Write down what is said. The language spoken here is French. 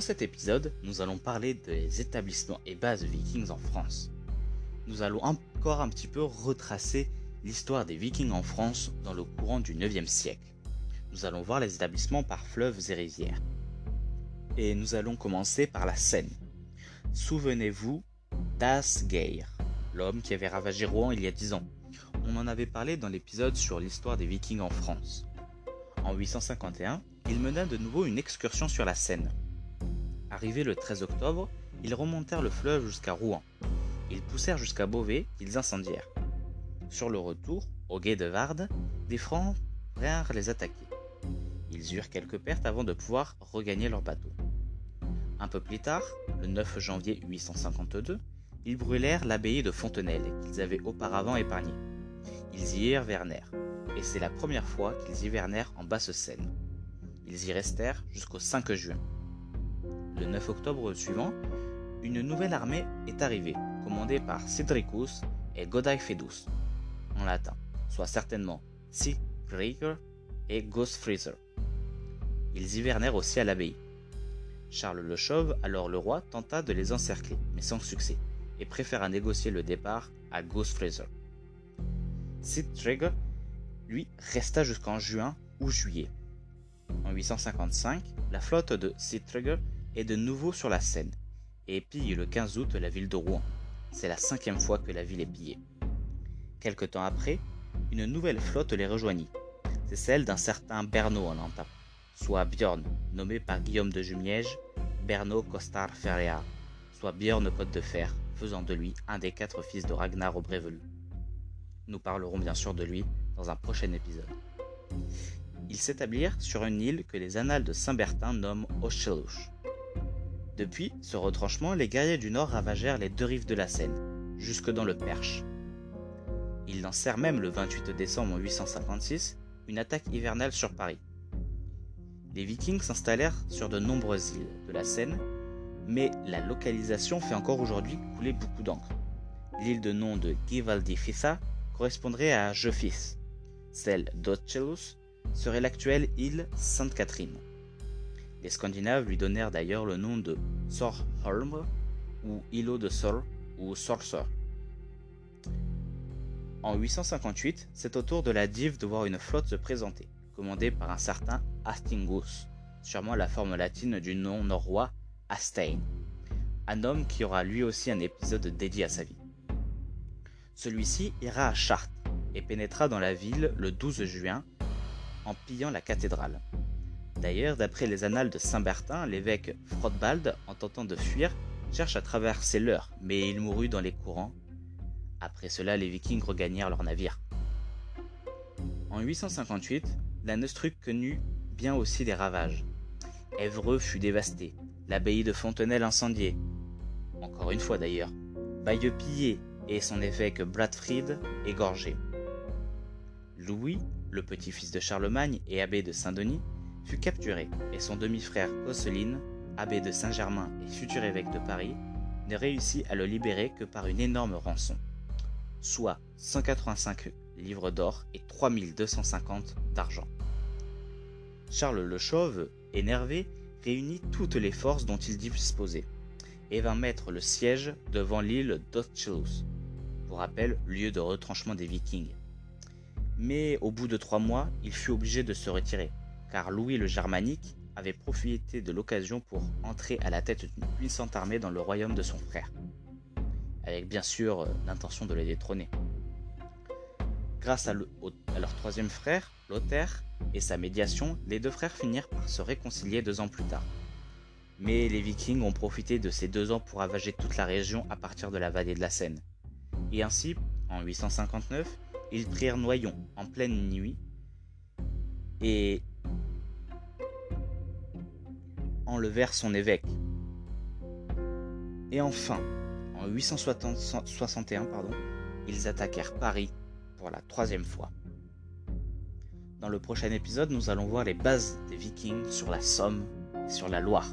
Dans cet épisode, nous allons parler des établissements et bases vikings en France. Nous allons encore un petit peu retracer l'histoire des vikings en France dans le courant du 9e siècle. Nous allons voir les établissements par fleuves et rivières. Et nous allons commencer par la Seine. Souvenez-vous d'Asgeir, l'homme qui avait ravagé Rouen il y a 10 ans. On en avait parlé dans l'épisode sur l'histoire des vikings en France. En 851, il mena de nouveau une excursion sur la Seine. Arrivé le 13 octobre, ils remontèrent le fleuve jusqu'à Rouen. Ils poussèrent jusqu'à Beauvais, qu'ils incendièrent. Sur le retour, au guet de Vardes, des Francs vinrent les attaquer. Ils eurent quelques pertes avant de pouvoir regagner leur bateau. Un peu plus tard, le 9 janvier 852, ils brûlèrent l'abbaye de Fontenelle qu'ils avaient auparavant épargnée. Ils y hivernèrent, et c'est la première fois qu'ils hivernèrent en Basse-Seine. Ils y restèrent jusqu'au 5 juin. Le 9 octobre suivant, une nouvelle armée est arrivée, commandée par Cedricus et Godai-Fedus, en latin, soit certainement Sigtryggr et Gosfriser. Ils hivernèrent aussi à l'abbaye. Charles le Chauve, alors le roi, tenta de les encercler, mais sans succès, et préféra négocier le départ à Gosfriser. Sigtryggr, lui, resta jusqu'en juin ou juillet. En 855, la flotte de Sigtryggr est de nouveau sur la Seine et pille le 15 août la ville de Rouen. C'est la cinquième fois que la ville est pillée. Quelque temps après, une nouvelle flotte les rejoignit. C'est celle d'un certain Bernaud en Anta, soit Bjorn, nommé par Guillaume de Jumièges, Bernaud Costar Ferrea, soit Bjorn Côte de Fer, faisant de lui un des quatre fils de Ragnar au Brévelu. Nous parlerons bien sûr de lui dans un prochain épisode. Ils s'établirent sur une île que les annales de Saint-Bertin nomment Ochelouche. Depuis ce retranchement, les guerriers du Nord ravagèrent les deux rives de la Seine, jusque dans le Perche. Ils lancèrent même le 28 décembre 856 une attaque hivernale sur Paris. Les Vikings s'installèrent sur de nombreuses îles de la Seine, mais la localisation fait encore aujourd'hui couler beaucoup d'encre. L'île de nom de Givaldifissa correspondrait à Jefis. Celle d'Otchelus serait l'actuelle île Sainte-Catherine. Les Scandinaves lui donnèrent d'ailleurs le nom de Sorholm ou îlot de Sor ou Sorsor. En 858, c'est au tour de la Dive de voir une flotte se présenter, commandée par un certain Astingus, sûrement la forme latine du nom norrois Astein, un homme qui aura lui aussi un épisode dédié à sa vie. Celui-ci ira à Chartres et pénétra dans la ville le 12 juin en pillant la cathédrale. D'ailleurs, d'après les annales de Saint-Bertin, l'évêque Frodbald, en tentant de fuir, cherche à traverser l'Eure, mais il mourut dans les courants. Après cela, les Vikings regagnèrent leur navire. En 858, la Neustruc connut bien aussi des ravages. Évreux fut dévasté, l'abbaye de Fontenelle incendiée. Encore une fois d'ailleurs, Bayeux pillé et son évêque Bradfried égorgé. Louis, le petit-fils de Charlemagne et abbé de Saint-Denis, fut capturé et son demi-frère Cosseline, abbé de Saint-Germain et futur évêque de Paris, ne réussit à le libérer que par une énorme rançon, soit 185 livres d'or et 3250 d'argent. Charles le Chauve, énervé, réunit toutes les forces dont il disposait et vint mettre le siège devant l'île d'Otchelus, pour rappel lieu de retranchement des Vikings. Mais au bout de trois mois, il fut obligé de se retirer, car Louis le Germanique avait profité de l'occasion pour entrer à la tête d'une puissante armée dans le royaume de son frère, avec bien sûr l'intention de le détrôner. Grâce à, leur troisième frère, Lothaire, et sa médiation, les deux frères finirent par se réconcilier deux ans plus tard. Mais les Vikings ont profité de ces deux ans pour ravager toute la région à partir de la vallée de la Seine. Et ainsi, en 859, ils prirent Noyon en pleine nuit et enlevèrent son évêque. Et enfin, en 861, pardon, ils attaquèrent Paris pour la troisième fois. Dans le prochain épisode, nous allons voir les bases des Vikings sur la Somme et sur la Loire.